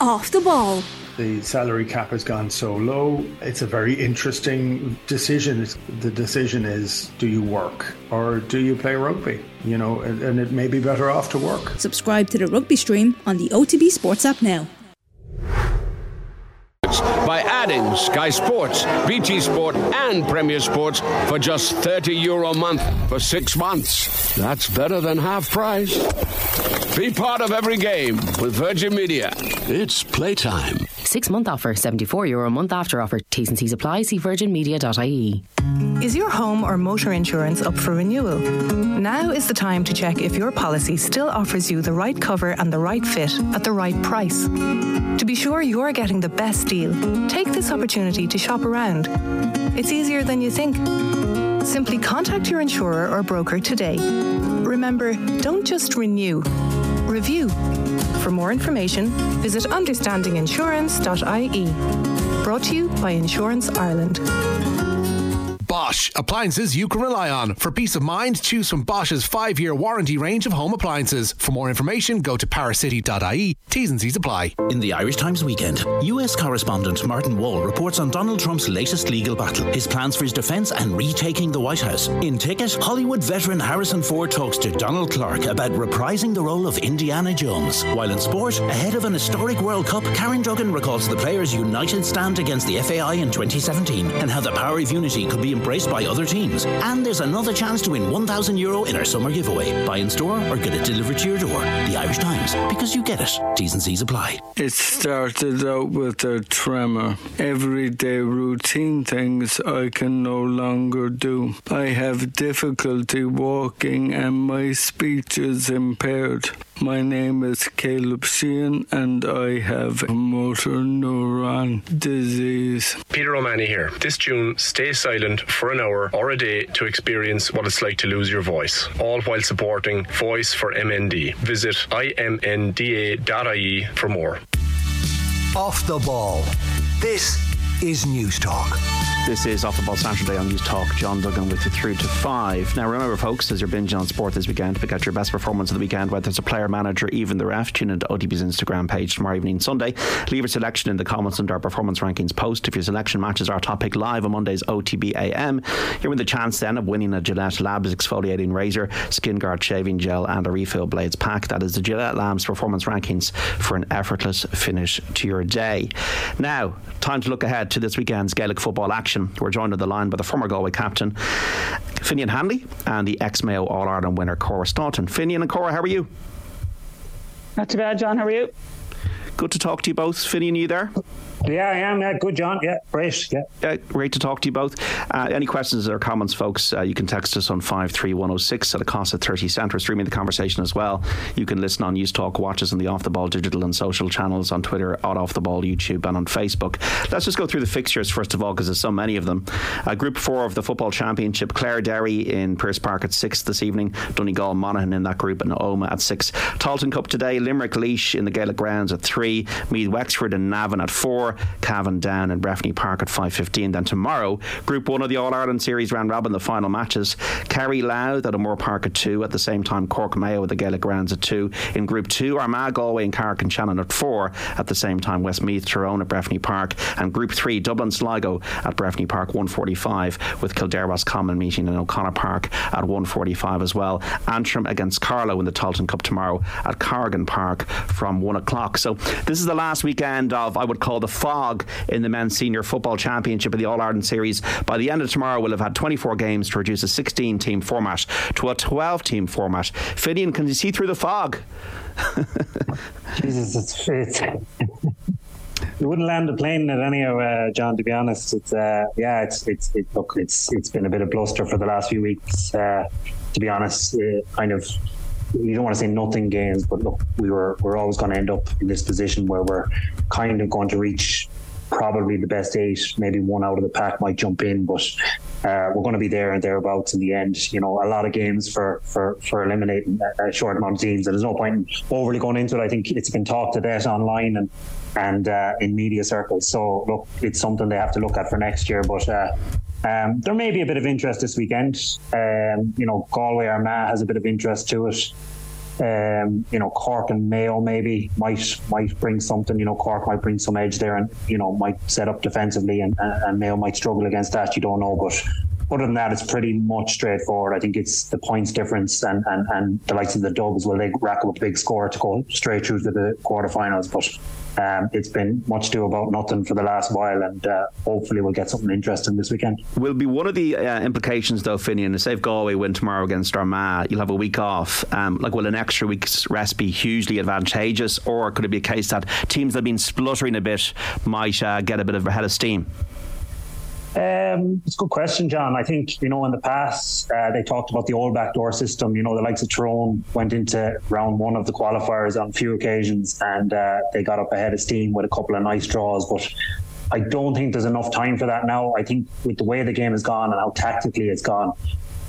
Off the ball. The salary cap has gone so low. It's a very interesting decision. The decision is do you work or do you play rugby? You know, and, and it may be better off to work. Subscribe to the rugby stream on the OTB Sports app now by adding Sky Sports, BT Sport, and Premier Sports for just 30 euro a month for six months. That's better than half price. Be part of every game with Virgin Media. It's playtime. Six month offer, 74 euro a month after offer. T's and C's apply. See virginmedia.ie. Is your home or motor insurance up for renewal? Now is the time to check if your policy still offers you the right cover and the right fit at the right price. To be sure you're getting the best deal, take this opportunity to shop around. It's easier than you think. Simply contact your insurer or broker today. Remember, don't just renew, review. For more information, visit understandinginsurance.ie. Brought to you by Insurance Ireland. Bosch, appliances you can rely on. For peace of mind, choose from Bosch's five year warranty range of home appliances. For more information, go to powercity.ie. T's and C's apply. In the Irish Times weekend, US correspondent Martin Wall reports on Donald Trump's latest legal battle, his plans for his defense, and retaking the White House. In Ticket, Hollywood veteran Harrison Ford talks to Donald Clarke about reprising the role of Indiana Jones. While in sport, ahead of an historic World Cup, Karen Duggan recalls the players' united stand against the FAI in 2017 and how the power of unity could be embraced by other teams. And there's another chance to win 1,000 euro in our summer giveaway. Buy in store or get it delivered to your door. The Irish Times, because you get it. T's and C's apply. It started out with a tremor. Everyday routine things I can no longer do. I have difficulty walking and my speech is impaired. My name is Caleb Sheehan and I have motor neuron disease. Peter O'Mahony here. This June, stay silent for an hour or a day to experience what it's like to lose your voice, all while supporting Voice for MND. Visit imnda.ie for more. Off the ball. This is News Talk. This is Off the Ball Saturday on News Talk. John Duggan with you through to five. Now, remember, folks, as you're binging on sport this weekend, pick out your best performance of the weekend, whether it's a player, manager, even the ref. Tune into OTB's Instagram page tomorrow evening, Sunday. Leave your selection in the comments under our performance rankings post. If your selection matches our top pick live on Monday's OTB AM, you're in the chance then of winning a Gillette Labs exfoliating razor, skin guard shaving gel, and a refill blades pack. That is the Gillette Labs performance rankings for an effortless finish to your day. Now, time to look ahead to this weekend's Gaelic football action. We're joined on the line by the former Galway captain, Finian Hanley, and the ex Mayo All Ireland winner, Cora Staunton. Finian and Cora, how are you? Not too bad, John. How are you? Good to talk to you both. Finian, you there? Yeah, I am. Yeah, good, John. Yeah, great. Yeah, yeah great to talk to you both. Uh, any questions or comments, folks? Uh, you can text us on 53106 at a cost of thirty cent. We're streaming the conversation as well. You can listen on News Talk, watch us on the Off the Ball digital and social channels on Twitter, at Off the Ball, YouTube, and on Facebook. Let's just go through the fixtures first of all, because there's so many of them. Uh, group four of the football championship: Clare Derry in Pearse Park at six this evening. Donegal Monaghan in that group, and Omagh at six. Tailteann Cup today: Limerick Laois in the Gaelic grounds at three. Meath Wexford and Navan at four. Cavan down and Breffni Park at 5.15. Then tomorrow, Group 1 of the All-Ireland Series round robin, the final matches. Kerry Louth at O'Moore Park at 2. At the same time, Cork Mayo at the Gaelic Grounds at 2. In Group 2, Armagh, Galway and Carrick-on-Shannon at 4. At the same time, Westmeath, Tyrone at Breffni Park. And Group 3, Dublin Sligo at Breffni Park 1.45 with Kildare Roscommon meeting in O'Connor Park at 1.45 as well. Antrim against Carlow in the Tailteann Cup tomorrow at Corrigan Park from 1 o'clock. So this is the last weekend of, I would call the fog in the men's senior football championship of the All Ireland Series. By the end of tomorrow, we'll have had 24 games to reduce a 16 team format to a 12 team format. Finian, can you see through the fog? Jesus, it's. it's you wouldn't land a plane in it anyhow, uh, John. To be honest, it's uh, yeah, it's it's it, look, it's it's been a bit of bluster for the last few weeks. Uh, to be honest, uh, kind of you don't want to say nothing gains, but look, we were we're always going to end up in this position where we're kind of going to reach probably the best eight, maybe one out of the pack might jump in, but uh, we're going to be there and thereabouts in the end. You know, a lot of games for for for eliminating a short amount of teams. And there's no point in overly going into it. I think it's been talked to death online and and uh, in media circles. So look, it's something they have to look at for next year. But uh, um, there may be a bit of interest this weekend. Um, you know, Galway Armagh has a bit of interest to it. Um, you know, Cork and Mayo maybe might might bring something. You know, Cork might bring some edge there, and you know might set up defensively, and, and Mayo might struggle against that. You don't know, but other than that, it's pretty much straightforward. I think it's the points difference and, and, and the likes of the Dubs will they rack up a big score to go straight through to the quarterfinals. But um, it's been much do about nothing for the last while, and uh, hopefully we'll get something interesting this weekend. Will be one of the uh, implications, though, Finian. Say if Galway win tomorrow against Armagh, you'll have a week off. Um, like, will an extra week's rest be hugely advantageous, or could it be a case that teams that have been spluttering a bit might uh, get a bit of a head of steam? Um, it's a good question, John. I think, you know, in the past, uh, they talked about the old backdoor system. You know, the likes of Tyrone went into round one of the qualifiers on a few occasions and uh, they got up ahead of steam with a couple of nice draws. But I don't think there's enough time for that now. I think with the way the game has gone and how tactically it's gone,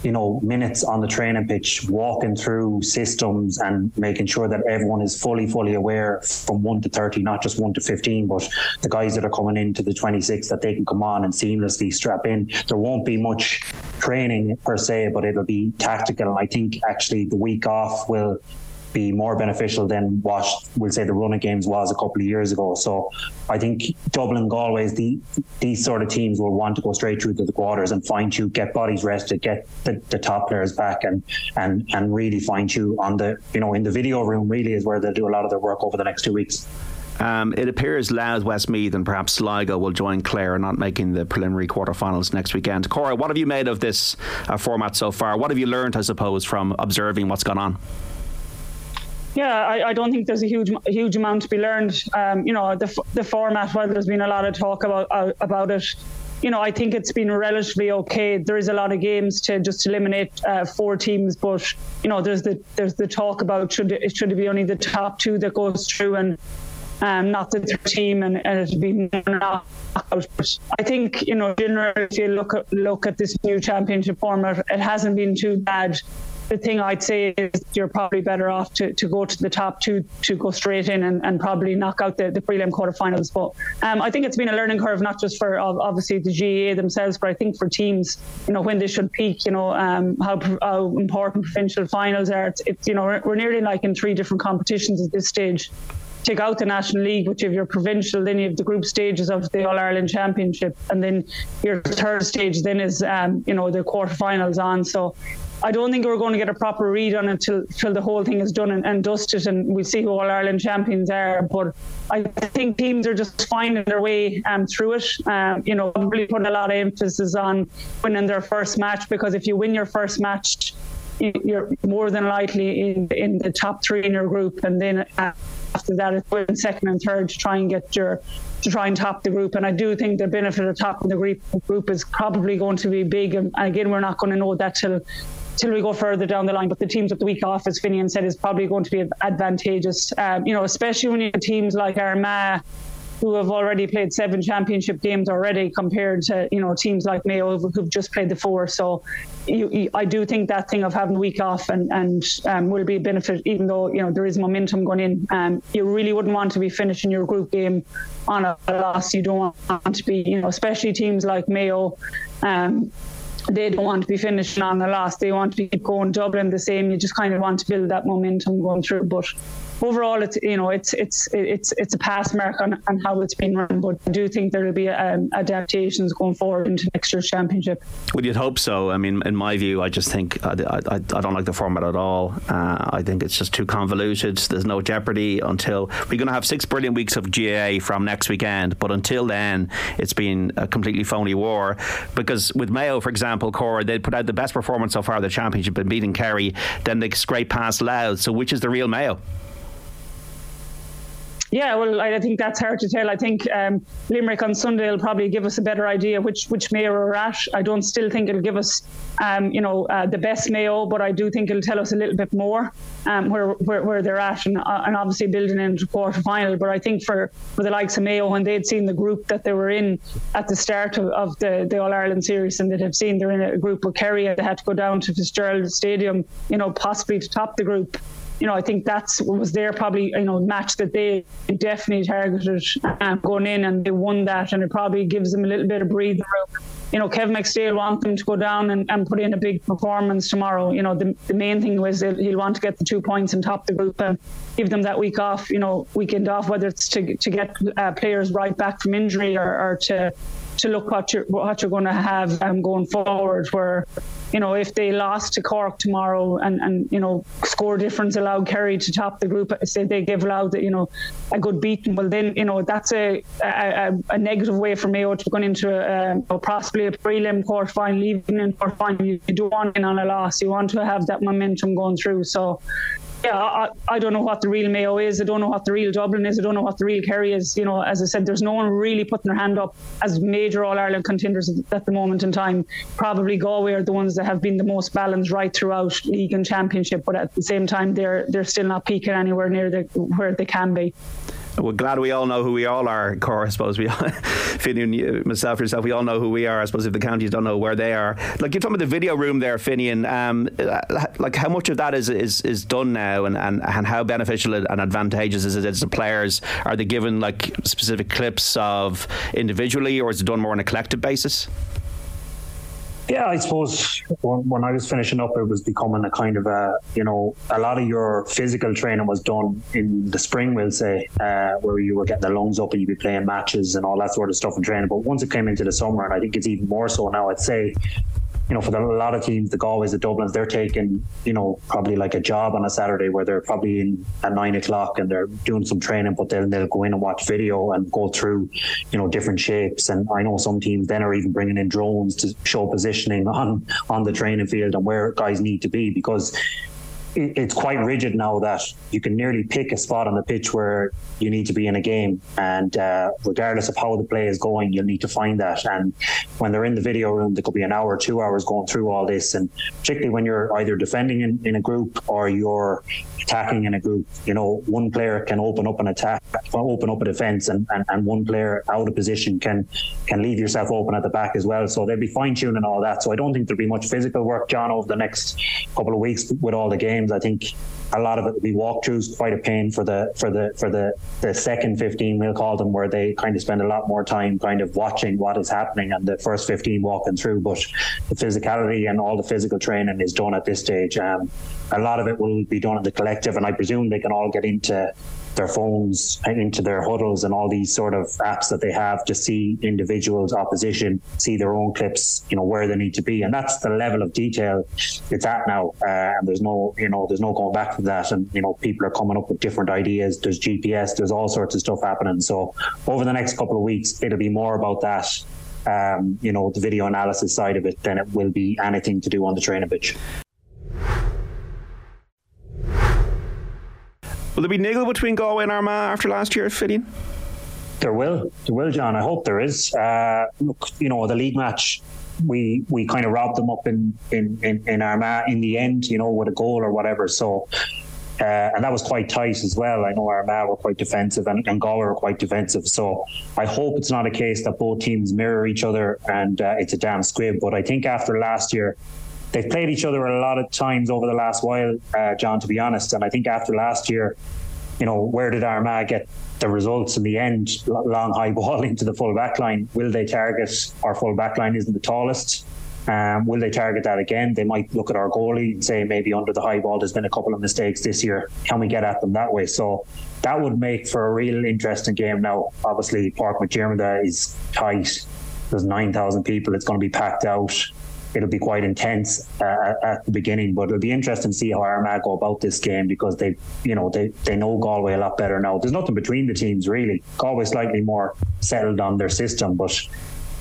you know, minutes on the training pitch, walking through systems and making sure that everyone is fully, fully aware from one to 30, not just one to 15, but the guys that are coming into the 26 that they can come on and seamlessly strap in. There won't be much training per se, but it'll be tactical. And I think actually the week off will be more beneficial than what we'll say the running games was a couple of years ago. So I think Dublin, Galway's the these sort of teams will want to go straight through to the quarters and find tune, get bodies rested, get the, the top players back, and and and really find tune on the you know in the video room. Really is where they'll do a lot of their work over the next two weeks. Um, it appears Louth, Westmeath, and perhaps Sligo will join Clare, not making the preliminary quarterfinals next weekend. Cora, what have you made of this uh, format so far? What have you learned, I suppose, from observing what's gone on? Yeah, I, I, don't think there's a huge huge amount to be learned. Um, you know, the the format. While there's been a lot of talk about uh, about it, you know, I think it's been relatively okay. There is a lot of games to just eliminate uh, four teams, but you know, there's the there's the talk about should it should it be only the top two that goes through and um, not the third team, and, and it'd be. I think you know, generally, if you look at look at this new championship format, it hasn't been too bad the thing I'd say is you're probably better off to, to go to the top two to go straight in and, and probably knock out the, the prelim quarterfinals. But um, I think it's been a learning curve, not just for obviously the GAA themselves, but I think for teams, you know, when they should peak, you know, um, how, how important provincial finals are. It's, it's you know, we're, we're nearly like in three different competitions at this stage take out the National League, which you have your provincial, then you have the group stages of the All Ireland Championship, and then your third stage then is um, you know the quarterfinals on. So I don't think we're going to get a proper read on it until, until the whole thing is done and, and dusted, and we see who all Ireland champions are. But I think teams are just finding their way um, through it. Um, you know, probably putting a lot of emphasis on winning their first match because if you win your first match, you're more than likely in in the top three in your group, and then after that, it's win second and third to try and get your to try and top the group. And I do think the benefit of topping the group group is probably going to be big. And again, we're not going to know that till till we go further down the line. But the teams with the week off, as Finian said, is probably going to be advantageous. Um, you know, especially when you have teams like Armagh who have already played seven championship games already compared to you know teams like Mayo who've just played the four. So you, you, I do think that thing of having a week off and and um, will be a benefit, even though you know there is momentum going in. Um, you really wouldn't want to be finishing your group game on a loss. You don't want to be, you know, especially teams like Mayo. Um, they don't want to be finishing on the loss. They want to be going Dublin the same. You just kind of want to build that momentum going through. But overall, it's you know it's it's it's it's a pass mark on, on how it's been run. But I do think there will be um, adaptations going forward into next year's championship. Well, you'd hope so. I mean, in my view, I just think I, I, I don't like the format at all. Uh, I think it's just too convoluted. There's no jeopardy until we're going to have six brilliant weeks of GAA from next weekend. But until then, it's been a completely phony war. Because with Mayo, for example, Cora, they put out the best performance so far of the championship in beating Kerry. Then they scrape past Louth. So which is the real Mayo? Yeah, well, I think that's hard to tell. I think um, Limerick on Sunday will probably give us a better idea which which Mayo we're at. I don't still think it'll give us, um, you know, uh, the best Mayo, but I do think it'll tell us a little bit more um, where, where, where they're at, and, uh, and obviously building into quarter final. But I think for, for the likes of Mayo, when they'd seen the group that they were in at the start of, of the, the All Ireland series, and they'd have seen they're in a group with Kerry, they had to go down to Fitzgerald Stadium, you know, possibly to top the group you know, I think that's what was their probably you know match that they definitely targeted um, going in, and they won that, and it probably gives them a little bit of breathing room you know, Kevin McStay want them to go down and, and put in a big performance tomorrow. You know, the, the main thing was he'll want to get the two points and top the group and give them that week off, you know, weekend off, whether it's to, to get uh, players right back from injury or, or to to look what you're what you're going to have um, going forward. Where you know if they lost to Cork tomorrow and and you know score difference allowed Kerry to top the group, say they give Louth you know a good beating, well then you know that's a a, a negative way for Mayo to go into a, a, possibly a prelim quarter final, even in quarter final. You, you do want in on a loss. You want to have that momentum going through. So yeah, I, I, don't know what the real Mayo is. I don't know what the real Dublin is. I don't know what the real Kerry is. You know, as I said, there's no one really putting their hand up as major All Ireland contenders at the moment in time. Probably Galway are the ones that have been the most balanced right throughout league and championship, but at the same time, they're they're still not peaking anywhere near the, where they can be we're glad we all know who we all are. Cora, I suppose we, Finian, myself, yourself, we all know who we are. I suppose if the counties don't know where they are, like you're talking about the video room there, Finian. Um, like how much of that is is, is done now, and, and, and how beneficial and advantageous is it to players? Are they given like specific clips of individually, or is it done more on a collective basis? Yeah, I suppose when, I was finishing up, it was becoming a kind of a, you know, a lot of your physical training was done in the spring, we'll say, uh, where you were getting the lungs up and you'd be playing matches and all that sort of stuff and training. But once it came into the summer, and I think it's even more so now, I'd say you know, for the, a lot of teams, the Galways, the Dublins, they're taking, you know, probably like a job on a Saturday where they're probably in at nine o'clock and they're doing some training, but then they'll go in and watch video and go through, you know, different shapes. And I know some teams then are even bringing in drones to show positioning on on the training field and where guys need to be because it's quite rigid now that you can nearly pick a spot on the pitch where you need to be in a game, and uh, regardless of how the play is going, you'll need to find that. And when they're in the video room, there could be an hour, two hours going through all this, and particularly when you're either defending in, in a group or you're attacking in a group. You know, one player can open up an attack, open up a defence, and, and, and one player out of position can can leave yourself open at the back as well. So they'll be fine tuning all that. So I don't think there'll be much physical work, John, over the next couple of weeks with all the games. I think a lot of it will be walkthroughs, quite a pain for the for the for the the second 15 we'll call them where they kind of spend a lot more time kind of watching what is happening and the first 15 walking through but the physicality and all the physical training is done at this stage. Um, a lot of it will be done in the collective and I presume they can all get into their phones into their huddles and all these sort of apps that they have to see individuals opposition see their own clips you know where they need to be. And that's the level of detail it's at now. Uh, and there's no you know there's no going back from that. And you know people are coming up with different ideas. There's gps there's all sorts of stuff happening. So over the next couple of weeks it'll be more about that um, you know the video analysis side of it than it will be anything to do on the training pitch Will there be niggle between Galway and Armagh after last year, Finian? There will, there will, John. I hope there is. Uh, look, you know, the league match, we we kind of robbed them up in in in, in Armagh in the end, you know, with a goal or whatever. So. Uh, and that was quite tight as well. I know Armagh were quite defensive and, and Galway were quite defensive. So I hope it's not a case that both teams mirror each other and uh, it's a damn squib. But I think after last year, they've played each other a lot of times over the last while, uh, John. To be honest, and I think after last year, you know, where did Armagh get the results in the end? Long high ball into the full back line. Will they target our full back line? Isn't the tallest. Um, will they target that again? They might look at our goalie and say maybe under the high ball there's been a couple of mistakes this year. Can we get at them that way? So that would make for a real interesting game. Now, obviously, Páirc McDiarmid is tight. There's 9,000 people. It's going to be packed out it'll be quite intense uh, at the beginning, but it'll be interesting to see how Armagh go about this game because they, you know, they, they know Galway a lot better now. There's nothing between the teams really. Galway slightly more settled on their system, but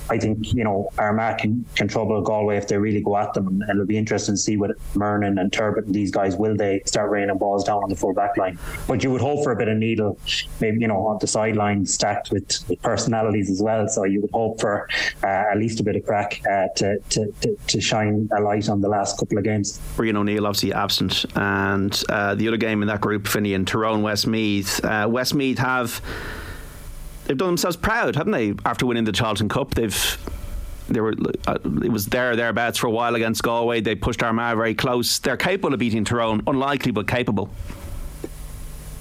I think you know Armagh can, can trouble Galway if they really go at them, and it'll be interesting to see what Murnin and Turbitt and these guys will they start raining balls down on the full back line. But you would hope for a bit of needle, maybe you know on the sideline stacked with, with personalities as well. So you would hope for uh, at least a bit of crack uh, to, to, to, to shine a light on the last couple of games. Rian O'Neill obviously absent, and uh, the other game in that group, Finian Tyrone Westmeath. Uh, Westmeath have they've done themselves proud, haven't they? After winning the Tailteann Cup, they've they were uh, it was there thereabouts for a while against Galway. They pushed Armagh very close. They're capable of beating Tyrone, unlikely but capable.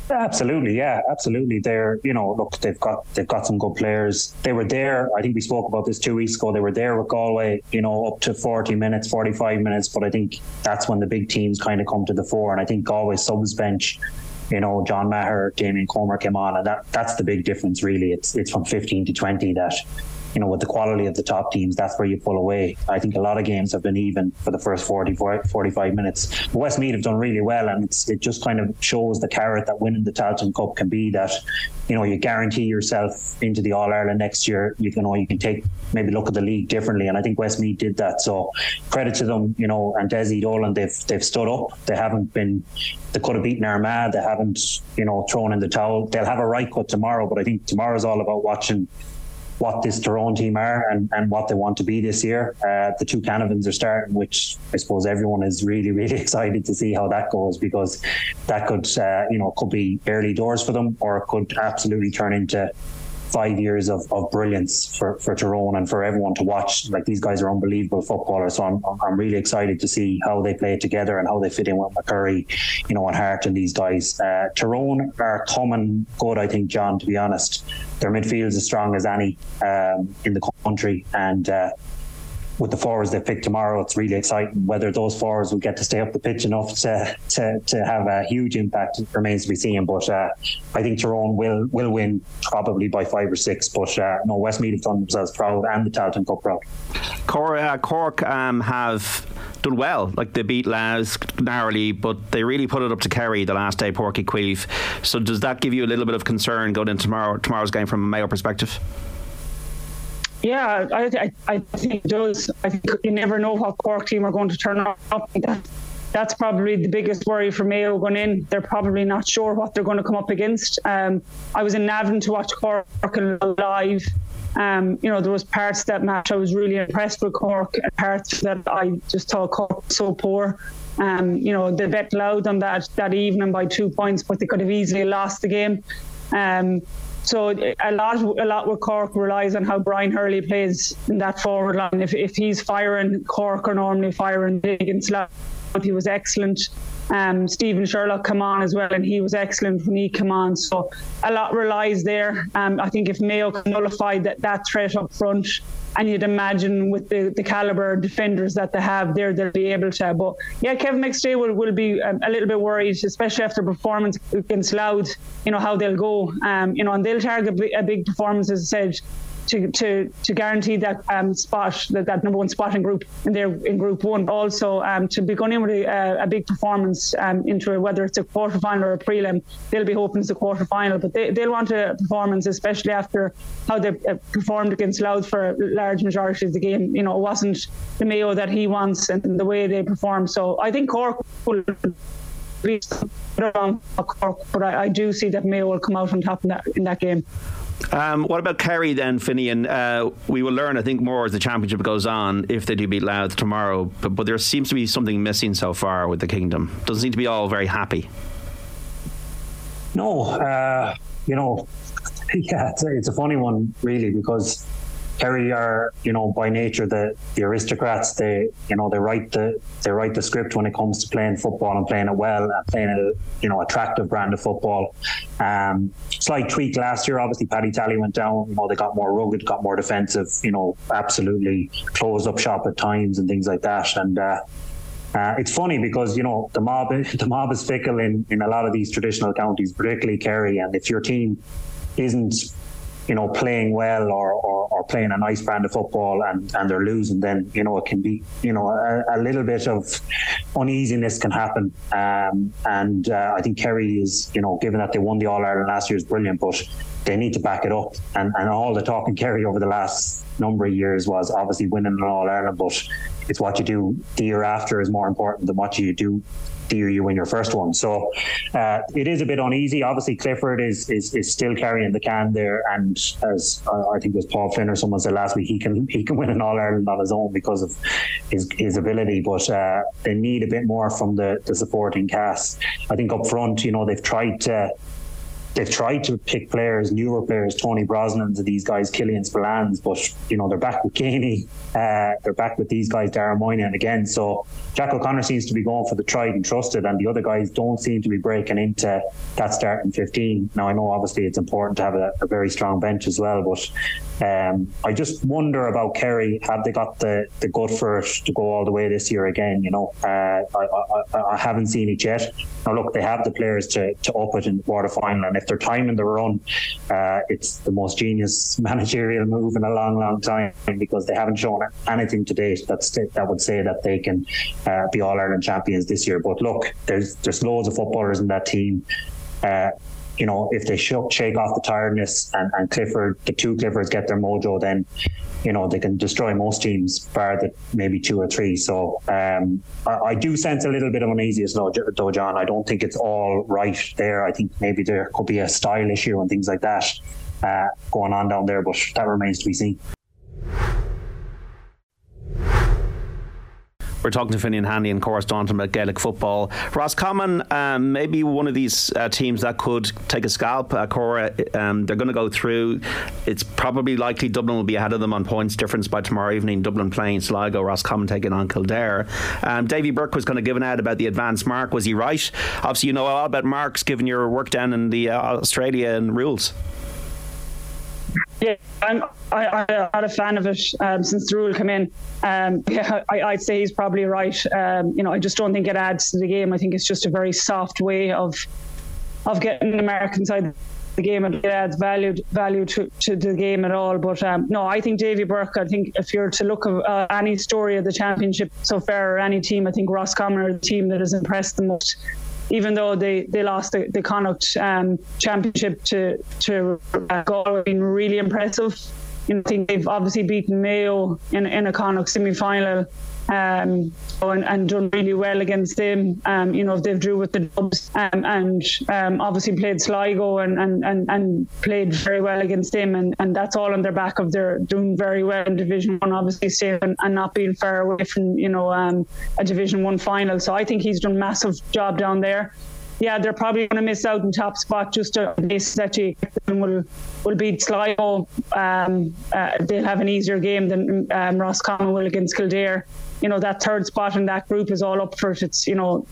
Absolutely, yeah, absolutely. They're you know look they've got they've got some good players. They were there. I think we spoke about this two weeks ago. They were there with Galway, you know, up to forty minutes, forty five minutes. But I think that's when the big teams kind of come to the fore. And I think Galway subs bench you know, John Maher, Damien Comer came on, and that that's the big difference. Really, it's it's from 15 to 20 that you know, with the quality of the top teams, that's where you pull away. I think a lot of games have been even for the first 40, 45 minutes. But Westmeath have done really well, and it just kind of shows the carrot that winning the Tailteann Cup can be that, you know, you guarantee yourself into the All Ireland next year. You can, know, you can take maybe look at the league differently, and I think Westmeath did that. So credit to them, you know, and Dessie Dolan, they've they've stood up. They haven't been. They could have beaten Armagh. They haven't, you know, thrown in the towel. They'll have a right cut tomorrow, but I think tomorrow's all about watching what this Tyrone team are and, and what they want to be this year. Uh, the two Canavans are starting, which I suppose everyone is really, really excited to see how that goes because that could, uh, you know, could be early doors for them or it could absolutely turn into five years of, of brilliance for, for Tyrone and for everyone to watch. Like these guys are unbelievable footballers. So I'm, I'm really excited to see how they play together and how they fit in with McCurry, you know, and Hart and these guys. Uh, Tyrone are coming good, I think, John, to be honest. Their midfield is as strong as any um, in the country. And, uh, with the forwards they pick tomorrow, it's really exciting. Whether those forwards will get to stay up the pitch enough to to, to have a huge impact remains to be seen. But uh, I think Tyrone will will win probably by five or six. But uh, no, Westmeath have done themselves proud and the Tailteann Cup proud. Cork, uh, Cork um, have done well. Like they beat Louth narrowly, but they really put it up to Kerry the last day, Páirc Uí Chaoimh. So does that give you a little bit of concern going into tomorrow tomorrow's game from a Mayo perspective? Yeah, I, I, I think it does. I think you never know what Cork team are going to turn up. That, that's probably the biggest worry for Mayo going in. They're probably not sure what they're going to come up against. Um, I was in Navan to watch Cork live. Um, you know, there was parts that match I was really impressed with Cork, and parts that I just thought Cork so poor. Um, you know, they bet Louth on that that evening by two points, but they could have easily lost the game. Um, so a lot, a lot with Cork relies on how Brian Hurley plays in that forward line. If, if he's firing, Cork are normally firing big and slow. He was excellent. Um, Stephen Sherlock come on as well, and he was excellent when he came on. So a lot relies there. Um, I think if Mayo can nullify that, that threat up front, and you'd imagine with the, the caliber defenders that they have there, they'll be able to. But yeah, Kevin McStay will, will be um, a little bit worried, especially after performance against Louth, you know, how they'll go. Um, you know, and they'll target a big performance, as I said, to to to guarantee that um, spot, that, that number one spot in group in their in group one. Also, um, to be going in with a, a big performance um, into whether it's a quarter final or a prelim, they'll be hoping it's a quarter final. But they they'll want a performance, especially after how they uh, performed against Louth for a large majority of the game. You know, it wasn't the Mayo that he wants and the way they performed. So I think Cork will. be Cork, but I, I do see that Mayo will come out on top in that in that game. Um, what about Kerry then, Finian? Uh, we will learn, I think, more as the championship goes on if they do beat Louth tomorrow. But, but there seems to be something missing so far with the Kingdom. Doesn't seem to be all very happy. No, uh, you know, yeah, it's a, it's a funny one, really, because Kerry are, you know, by nature the, the aristocrats. They, you know, they write the they write the script when it comes to playing football and playing it well and playing a, you know, attractive brand of football. Um, slight tweak last year. Obviously, Paddy Tally went down. You know, they got more rugged, got more defensive. You know, absolutely closed up shop at times and things like that. And uh, uh, it's funny because you know the mob the mob is fickle in, in a lot of these traditional counties, particularly Kerry. And if your team isn't you know, playing well or, or, or, playing a nice brand of football and, and they're losing, then, you know, it can be, you know, a, a little bit of uneasiness can happen. Um, and uh, I think Kerry is, you know, given that they won the All Ireland last year is brilliant, but they need to back it up. And, and all the talk in Kerry over the last number of years was obviously winning an All Ireland, but it's what you do the year after is more important than what you do year you win your first one. So uh, it is a bit uneasy. Obviously, Clifford is, is is still carrying the can there, and as uh, I think it was Paul Flynn or someone said last week, he can he can win an All Ireland on his own because of his his ability. But uh, they need a bit more from the the supporting cast. I think up front, you know, they've tried to they've tried to pick players, newer players, Tony Brosnans these guys, Killian Spillanes, but you know they're back with Geaney, uh, they're back with these guys, Dara Moynihan again. So Jack O'Connor seems to be going for the tried and trusted, and the other guys don't seem to be breaking into that starting 15. Now I know obviously it's important to have a, a very strong bench as well, but um, I just wonder about Kerry. Have they got the, the gut for it to go all the way this year again? You know, uh, I, I, I, haven't seen it yet. Now look, they have the players to, to up it in the quarter final, and if they're timing the run, uh, it's the most genius managerial move in a long, long time because they haven't shown anything to date that's that would say that they can uh, be All Ireland champions this year. But look, there's there's loads of footballers in that team. Uh, you know, if they sh- shake off the tiredness and, and Clifford, the two Cliffords get their mojo, then you know they can destroy most teams, bar the maybe two or three. So um, I, I, do sense a little bit of uneasiness, though, though, John. I don't think it's all right there. I think maybe there could be a style issue and things like that uh, going on down there, but that remains to be seen. We're talking to Finian Hanley and Cora Staunton about Gaelic football. Roscommon, um, maybe one of these uh, teams that could take a scalp. Uh, Cora, um, they're going to go through. It's probably likely Dublin will be ahead of them on points difference by tomorrow evening. Dublin playing Sligo, Roscommon taking on Kildare. Um, Davy Burke was kind of giving out about the advanced mark. Was he right? Obviously, you know all about marks given your work down in the uh, Australian rules. Yeah, I'm I, am not a fan of it um, since the rule came in. Um, yeah, I, would say he's probably right. Um, you know, I just don't think it adds to the game. I think it's just a very soft way of of getting the American side the game and it adds value value to, to the game at all. But um, no, I think Davy Burke. I think if you're to look at uh, any story of the championship so far or any team, I think Roscommon are the team that has impressed the most even though they, they lost the, the Connacht um, championship to to uh, Galway, been really impressive. You know, I think they've obviously beaten Mayo in in a Connacht semi final um, and, and, done really well against them. Um, you know, they've drew with the Dubs um, and um, obviously played Sligo and, and, and, and, played very well against them. And, and that's all on their back of their doing very well in Division One, obviously staying and, and, not being far away from you know um, a Division One final. So I think he's done massive job down there yeah, they're probably going to miss out in top spot just on the basis that you will will beat Sligo. Um, uh, they'll have an easier game than um, Roscommon will against Kildare. You know that third spot in that group is all up for it. It's you know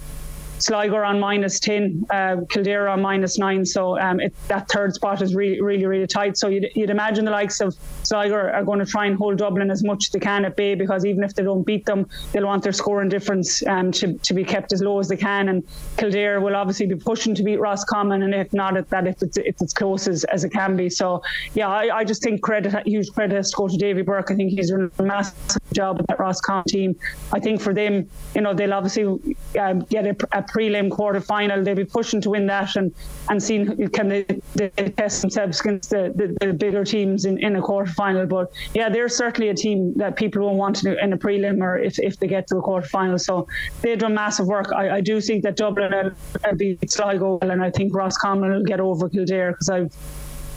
Sligo on minus 10, uh, Kildare on minus 9. So um, it, that third spot is really, really, really tight. So you'd, you'd imagine the likes of Sligo are, going to try and hold Dublin as much as they can at bay because even if they don't beat them, they'll want their scoring difference um, to, to be kept as low as they can. And Kildare will obviously be pushing to beat Roscommon, and if not, at that if it's, it's close as, as it can be. So yeah, I, I just think credit, huge credit has to go to Davy Burke. I think he's done a massive job with that Roscommon team. I think for them, you know, they'll obviously um, get a, a prelim quarter final. They'll be pushing to win that and, and seeing can they, they test themselves against the, the, the, bigger teams in, in a quarter final. But yeah, they're certainly a team that people won't want to do in a prelim or if, if they get to a quarter final. So they've done massive work. I, I do think that Dublin will beat Sligo and I think Roscommon will get over Kildare because I've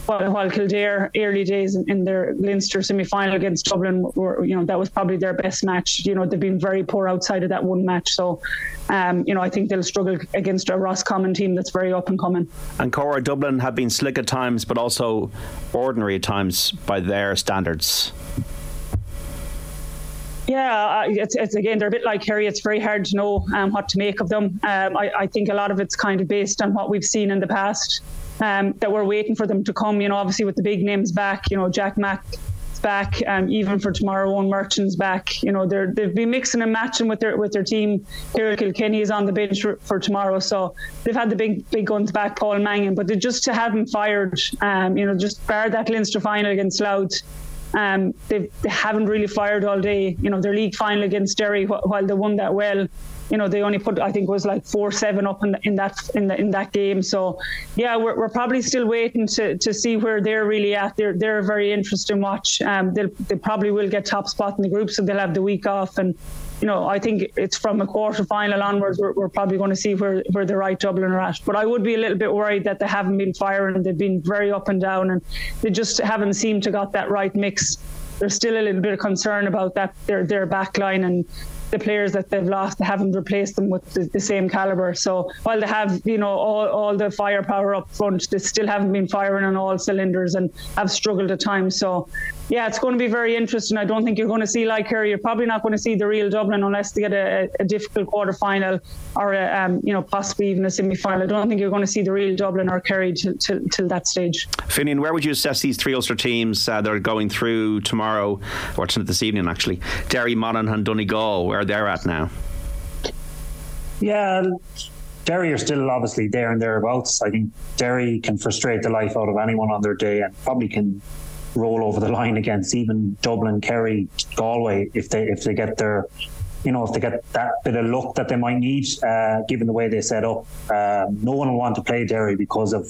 while, while Kildare early days in, in their Leinster semi-final against Dublin were, you know, that was probably their best match. You know, they've been very poor outside of that one match. So, um, you know, I think they'll struggle against a Roscommon team that's very up and coming. And Cora Dublin have been slick at times, but also ordinary at times by their standards. Yeah, it's, it's again they're a bit like Kerry. It's very hard to know um, what to make of them. Um, I, I, think a lot of it's kind of based on what we've seen in the past um, that we're waiting for them to come. You know, obviously with the big names back, you know, Jack Mack back, um, even for tomorrow, Eoin Murchan's back. You know, they're they've been mixing and matching with their with their team. Here, Kilkenny is on the bench for, for, tomorrow, so they've had the big big guns back, Paul Mannion, but they just to have him fired. Um, you know, just bar that Leinster final against Louth. Um, they haven't really fired all day. You know, their league final against Derry, while they won that well, you know they only put I think it was like four seven up in, in that in, the, in that game. So yeah, we're, we're probably still waiting to, to see where they're really at. They're they're a very interesting watch. Um, they they probably will get top spot in the group, so they'll have the week off and. You know, I think it's from a quarter final onwards. We're, we're probably going to see where, where the right Dublin are at. But I would be a little bit worried that they haven't been firing. They've been very up and down, and they just haven't seemed to got that right mix there's still a little bit of concern about that their their back line and the players that they've lost, they haven't replaced them with the, the, same caliber. So while they have, you know, all, all the firepower up front, they still haven't been firing on all cylinders and have struggled at times. So yeah, it's going to be very interesting. I don't think you're going to see like her. You're probably not going to see the real Dublin unless they get a, a difficult quarter final or a, um, you know possibly even a semi final. I don't think you're going to see the real Dublin or Kerry till, till, till that stage. Finian, where would you assess these three Ulster teams uh, that are going through tomorrow or tonight this evening actually? Derry, Monaghan, Donegal, where they're at now. Yeah, Derry are still obviously there and thereabouts. I think Derry can frustrate the life out of anyone on their day and probably can roll over the line against even Dublin, Kerry, Galway if they if they get their you know if they get that bit of luck that they might need uh, given the way they set up. Um, no one will want to play Derry because of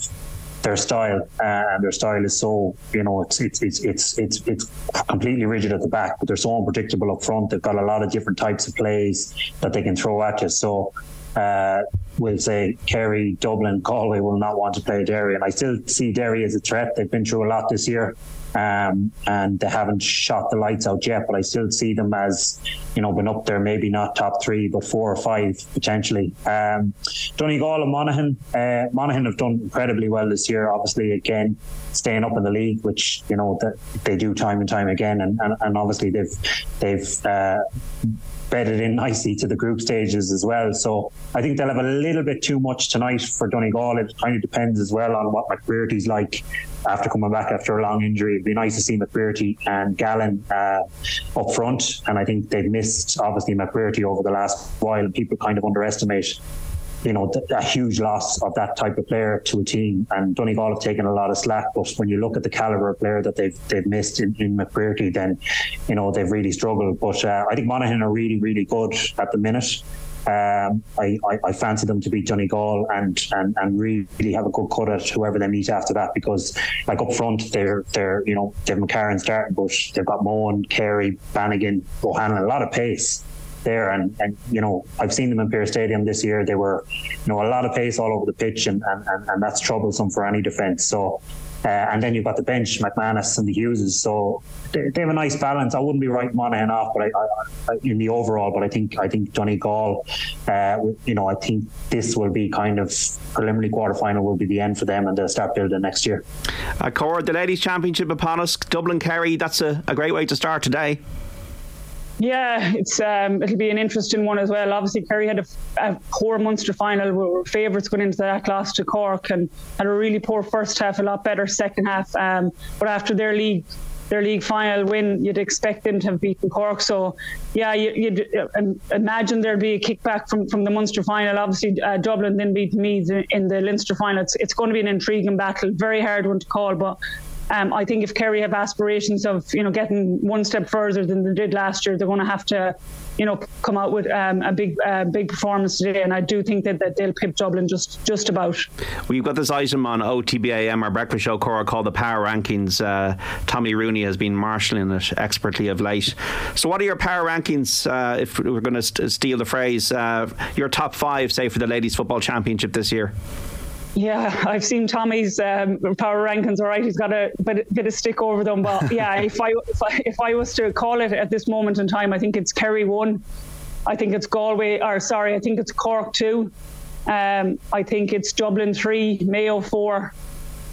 their style uh, and their style is so you know it's it's it's it's it's it's completely rigid at the back but they're so unpredictable up front. They've got a lot of different types of plays that they can throw at you. So uh, we'll say Kerry, Dublin, Galway will not want to play Derry and I still see Derry as a threat. They've been through a lot this year um, and they haven't shot the lights out yet. But I still see them as, you know, been up there, maybe not top three, but four or five potentially. Um, Donegal and Monaghan, uh, Monaghan have done incredibly well this year. Obviously, again, staying up in the league, which you know that they do time and time again, and and, and obviously they've they've. Uh, bedded in nicely to the group stages as well. So I think they'll have a little bit too much tonight for Donegal. It kind of depends as well on what McBrearty's like after coming back after a long injury. It'd be nice to see McBrearty and Gallen uh, up front. And I think they've missed, obviously, McBrearty over the last while, and people kind of underestimate you know, a huge loss of that type of player to a team. And Donegal have taken a lot of slack, but when you look at the caliber of player that they've they've missed in, in McBrearty, then you know they've really struggled. But uh, I think Monaghan are really really good at the minute. Um, I, I, I, fancy them to beat Donegal and, and and really have a good cut at whoever they meet after that because like up front they're they're you know they've McCarron starting but they've got Mohan, Carey, Bannigan, Bohannon, a lot of pace there. And, and you know, I've seen them in Pearse Stadium this year. They were, you know, a lot of pace all over the pitch, and, and, and that's troublesome for any defence. So, uh, and then you've got the bench, McManus and the Hugheses. So they, they, have a nice balance. I wouldn't be writing Monaghan off, but I, I, I, in the overall, but I think I think Donegal, uh, you know, I think this will be kind of preliminary quarter final will be the end for them, and they'll start building next year. Uh, Cora, the ladies' championship upon us, Dublin Kerry. That's a, a great way to start today. Yeah, it's um, it'll be an interesting one as well. Obviously, Kerry had a, a poor Munster final. We were favourites going into that loss to Cork and had a really poor first half, a lot better second half. Um, but after their league their league final win, you'd expect them to have beaten Cork. So, yeah, you, would uh, imagine there'd be a kickback from, from the Munster final. Obviously, uh, Dublin then beat Meath in, in the Leinster final. It's, it's going to be an intriguing battle, very hard one to call, but um, I think if Kerry have aspirations of you know getting one step further than they did last year, they're going to have to, you know, come out with um, a big uh, big performance today. And I do think that, that they'll pip Dublin just just about. We've got this item on OTBAM, our breakfast show, Cora, called the Power Rankings. Uh, Tommy Rooney has been marshalling it expertly of late. So, what are your power rankings? Uh, if we're going to st- steal the phrase, uh, your top five, say for the ladies' football championship this year. Yeah, I've seen Tommy's um, power rankings. All right, he's got a bit, bit of stick over them. But yeah, if I, if I if I was to call it at this moment in time, I think it's Kerry one. I think it's Galway, or sorry, I think it's Cork two. Um, I think it's Dublin three, Mayo four.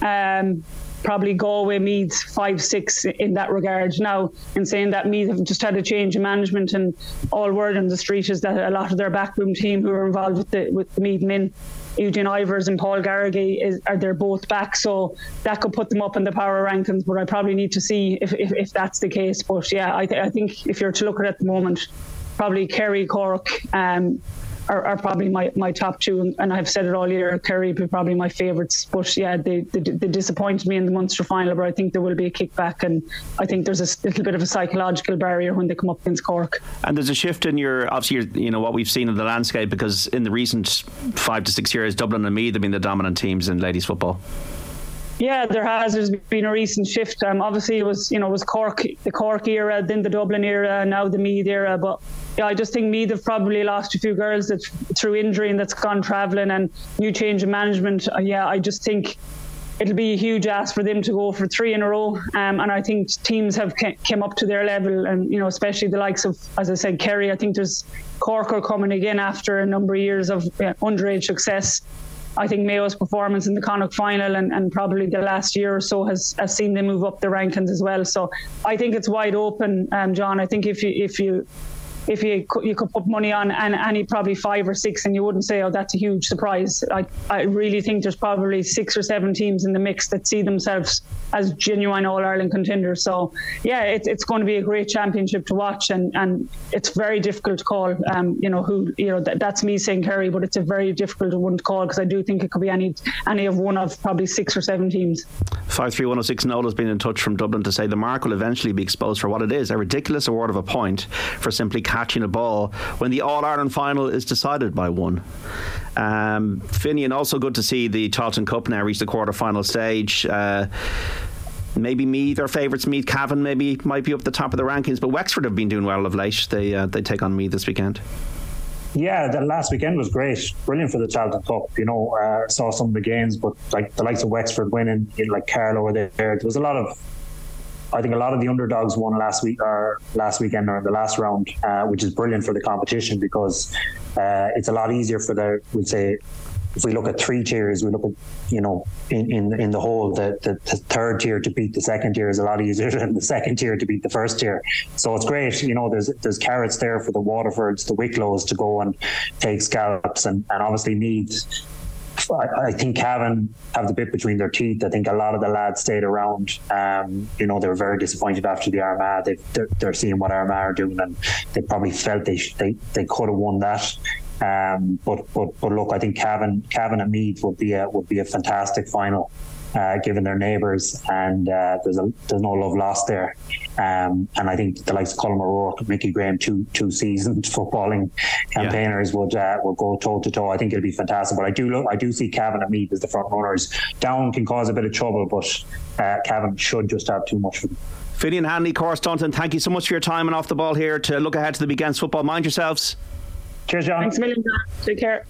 Um, probably Galway Meath five, six in that regard. Now, in saying that Meath have just had a change in management, and all word on the street is that a lot of their backroom team who are involved with the with the Meath men Eugene Ivers and Paul Garrigy is are they're both back, so that could put them up in the power rankings. But I probably need to see if if, if that's the case. But yeah, I, th- I think if you're to look at it at the moment, probably Kerry, Cork, um, are, are, probably my, my top two, and, I've said it all year. Kerry would be probably my favourites, but yeah, they, they, they disappointed me in the Munster final. But I think there will be a kickback, and I think there's a little bit of a psychological barrier when they come up against Cork. And there's a shift in your obviously you know what we've seen in the landscape because in the recent five to six years, Dublin and Meath have been the dominant teams in ladies football. Yeah, there has. There's been a recent shift. Um, obviously, it was you know it was Cork, the Cork era, then the Dublin era, now the Meath era. But yeah, I just think Meath have probably lost a few girls that through injury and that's gone travelling and new change in management. Uh, yeah, I just think it'll be a huge ask for them to go for three in a row. Um, and I think teams have came up to their level, and you know, especially the likes of, as I said, Kerry. I think there's Cork are coming again after a number of years of uh, underage success. I think Mayo's performance in the Connacht final and, and probably the last year or so has, has seen them move up the rankings as well. So I think it's wide open, um, John. I think if you if you if you could, you could put money on and any probably five or six, and you wouldn't say, "Oh, that's a huge surprise." I I really think there's probably six or seven teams in the mix that see themselves as genuine All Ireland contenders. So yeah, it, it's going to be a great championship to watch, and, and it's very difficult to call. Um, you know who you know that, that's me saying Kerry, but it's a very difficult one to call because I do think it could be any any of one of probably six or seven teams. Five three one zero six Noel has been in touch from Dublin to say the mark will eventually be exposed for what it is—a ridiculous award of a point for simply catching a ball when the All Ireland final is decided by one. Um, Finian, also good to see the Tailteann Cup now reach the quarter final stage. Uh, maybe Meath are favourites. Meath Cavan maybe might be up the top of the rankings, but Wexford have been doing well of late. They uh, they take on Meath this weekend. Yeah, the last weekend was great, brilliant for the Tailteann Cup. You know, uh, saw some of the games, but like the likes of Wexford winning, you know, like Carlow were there. There was a lot of I think a lot of the underdogs won last week or last weekend or in the last round, uh, which is brilliant for the competition because uh, it's a lot easier for the we'd say if we look at three tiers, we look at you know in in, in the whole the, the, the third tier to beat the second tier is a lot easier than the second tier to beat the first tier. So it's great, you know. There's there's carrots there for the Waterfords, the Wicklow's to go and take scalps, and and obviously Meath I, I, think Cavan have the bit between their teeth. I think a lot of the lads stayed around. Um, you know, they were very disappointed after the Armagh. They, they're, they're seeing what Armagh are doing, and they probably felt they they, they could have won that. Um, but but but look, I think Cavan Cavan and Meath would be a would be a fantastic final uh, given their neighbours, and uh, there's a there's no love lost there. Um, and I think the likes of Colm O'Rourke, Mickey Graham, two two seasoned footballing campaigners yeah. would uh, would go toe to toe. I think it'll be fantastic. But I do look, I do see Cavan and Meath as the front runners. Down can cause a bit of trouble, but uh, Cavan should just have too much for them. Finian Hanley, Cora Staunton, thank you so much for your time and off the ball here to look ahead to the weekend's football. Mind yourselves. Cheers, John. Thanks a million. Take care.